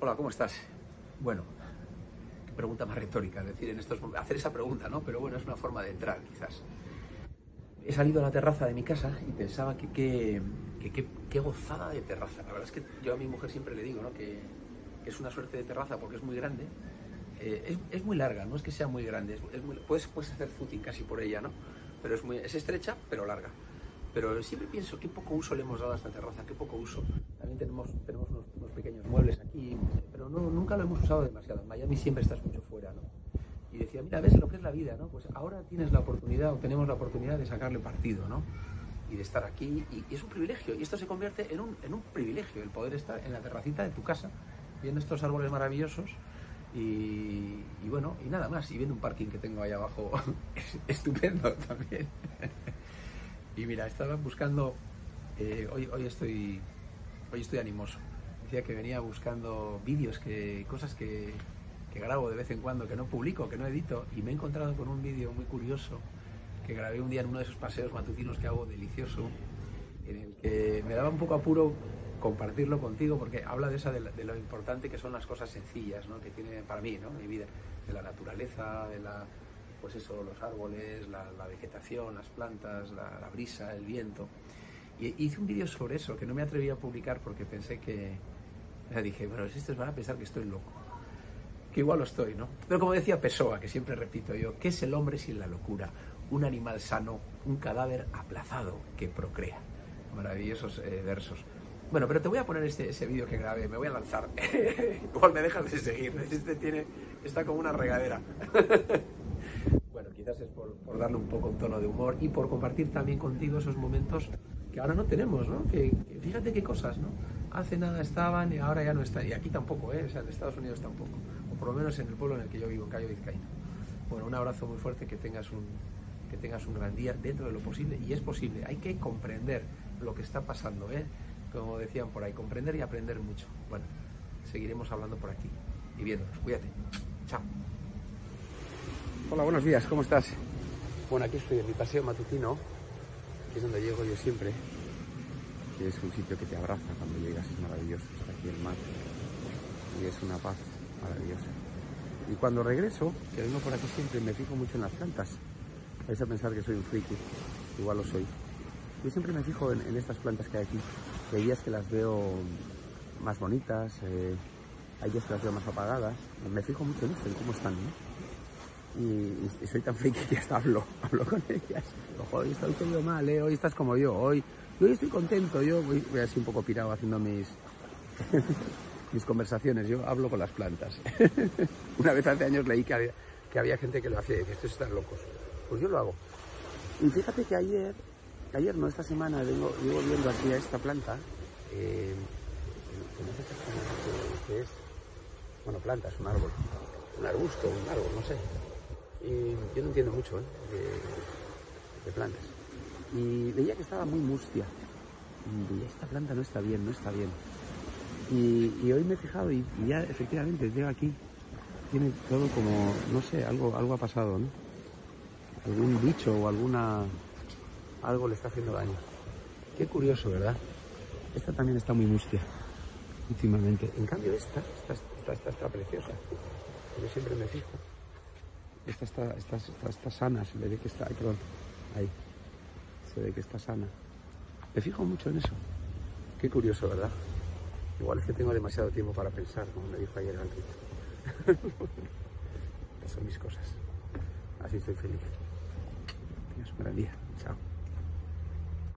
Hola, ¿cómo estás? Bueno, qué pregunta más retórica, decir, en estos hacer esa pregunta, ¿no? Pero bueno, es una forma de entrar, quizás. He salido a la terraza de mi casa y pensaba que qué gozada de terraza. La verdad es que yo a mi mujer siempre le digo, ¿no? Que, que es una suerte de terraza porque es muy grande. Eh, es, es, muy larga, no es que sea muy grande, es, muy, puedes, puedes hacer footing casi por ella, ¿no? Pero es, muy, es estrecha, pero larga. Pero siempre pienso qué poco uso le hemos dado a esta terraza, qué poco uso. También tenemos, tenemos unos, unos pequeños muebles aquí, nunca lo hemos usado demasiado. En Miami siempre estás mucho fuera, ¿no? Y decía, mira, ves lo que es la vida, ¿no? Pues ahora tienes la oportunidad, o tenemos la oportunidad de sacarle partido, ¿no? Y de estar aquí, y, es un privilegio, y esto se convierte en un, en un privilegio, el poder estar en la terracita de tu casa, viendo estos árboles maravillosos, y, y, bueno, y nada más, y viendo un parking que tengo ahí abajo estupendo también. y mira, estaba buscando, eh, hoy, hoy, estoy, hoy estoy animoso. Decía que venía buscando vídeos, que, cosas que, que grabo de vez en cuando, que no publico, que no edito, y me he encontrado con un vídeo muy curioso que grabé un día en uno de esos paseos matutinos que hago delicioso, en el que me daba un poco apuro compartirlo contigo porque habla de, esa, de, de, lo importante que son las cosas sencillas ¿no? que tiene para mí ¿no? mi vida, de la naturaleza, de la, pues eso, los árboles, la, la vegetación, las plantas, la, la, brisa, el viento. Y hice un vídeo sobre eso que no me atreví a publicar porque pensé que, ya dije, bueno, estos van a pensar que estoy loco. Que igual lo estoy, ¿no? Pero como decía Pessoa, que siempre repito yo, ¿qué es el hombre sin la locura? Un animal sano, un cadáver aplazado que procrea. Maravillosos eh, versos. Bueno, pero te voy a poner este, ese vídeo que grabé, me voy a lanzar. Igual me dejas de seguir, este tiene, está como una regadera. bueno, quizás es por, darle un poco un tono de humor y por compartir también contigo esos momentos que ahora no tenemos, ¿no? Que fíjate qué cosas, ¿no? Hace nada estaban y ahora ya no están. Y aquí tampoco, ¿eh? O sea, en Estados Unidos tampoco. O por lo menos en el pueblo en el que yo vivo, en Cayo Vizcaíno. Bueno, un abrazo muy fuerte, que tengas un, que tengas un gran día dentro de lo posible. Y es posible, hay que comprender lo que está pasando, ¿eh? como decían por ahí, comprender y aprender mucho. Bueno, seguiremos hablando por aquí y viéndonos. Cuídate. Chao. Hola, buenos días, ¿cómo estás? Bueno, aquí estoy en mi paseo matutino, que es donde llego yo siempre, es un sitio que te abraza cuando llegas, es maravilloso, está aquí el mar y una paz maravillosa. Y cuando regreso, que vengo por aquí siempre, me fijo mucho en las plantas. Vais a pensar que soy un friki, igual lo soy. Yo siempre me fijo en, en estas plantas que hay aquí, hay días que las veo más bonitas, eh, hay días que las veo más apagadas. Me fijo mucho en eso, en cómo están, ¿no? Y, y, soy tan friki que hasta hablo, hablo con ellas. Ojo, hoy estoy todo mal, ¿eh? hoy estás como yo, hoy, hoy estoy contento, yo voy, voy así un poco pirado haciendo mis, mis conversaciones, yo hablo con las plantas. Una vez hace años leí que había, que había gente que lo hacía y que estos están locos. Pues yo lo hago. Y fíjate que ayer ayer no, esta semana vengo, llevo viendo aquí a esta planta, eh, es, bueno, planta, es un árbol, un arbusto, un árbol, no sé. Y yo no entiendo mucho ¿eh? de, de, plantas. Y veía que estaba muy mustia. Y esta planta no está bien, no está bien. Y, hoy me he fijado y, ya efectivamente veo aquí, tiene todo como, no sé, algo, algo ha pasado, ¿no? Algún bicho o alguna algo le está haciendo daño. Qué curioso, ¿verdad? Esta también está muy mustia últimamente. En cambio esta, esta, esta, esta está preciosa. Yo siempre me fijo. Esta está, está, está, está sana, se ve que está, perdón, ahí. Se ve que está sana. Me fijo mucho en eso. Qué curioso, ¿verdad? Igual es que tengo demasiado tiempo para pensar, como me dijo ayer Enrique. Estas son mis cosas. Así estoy feliz. Tienes un gran día.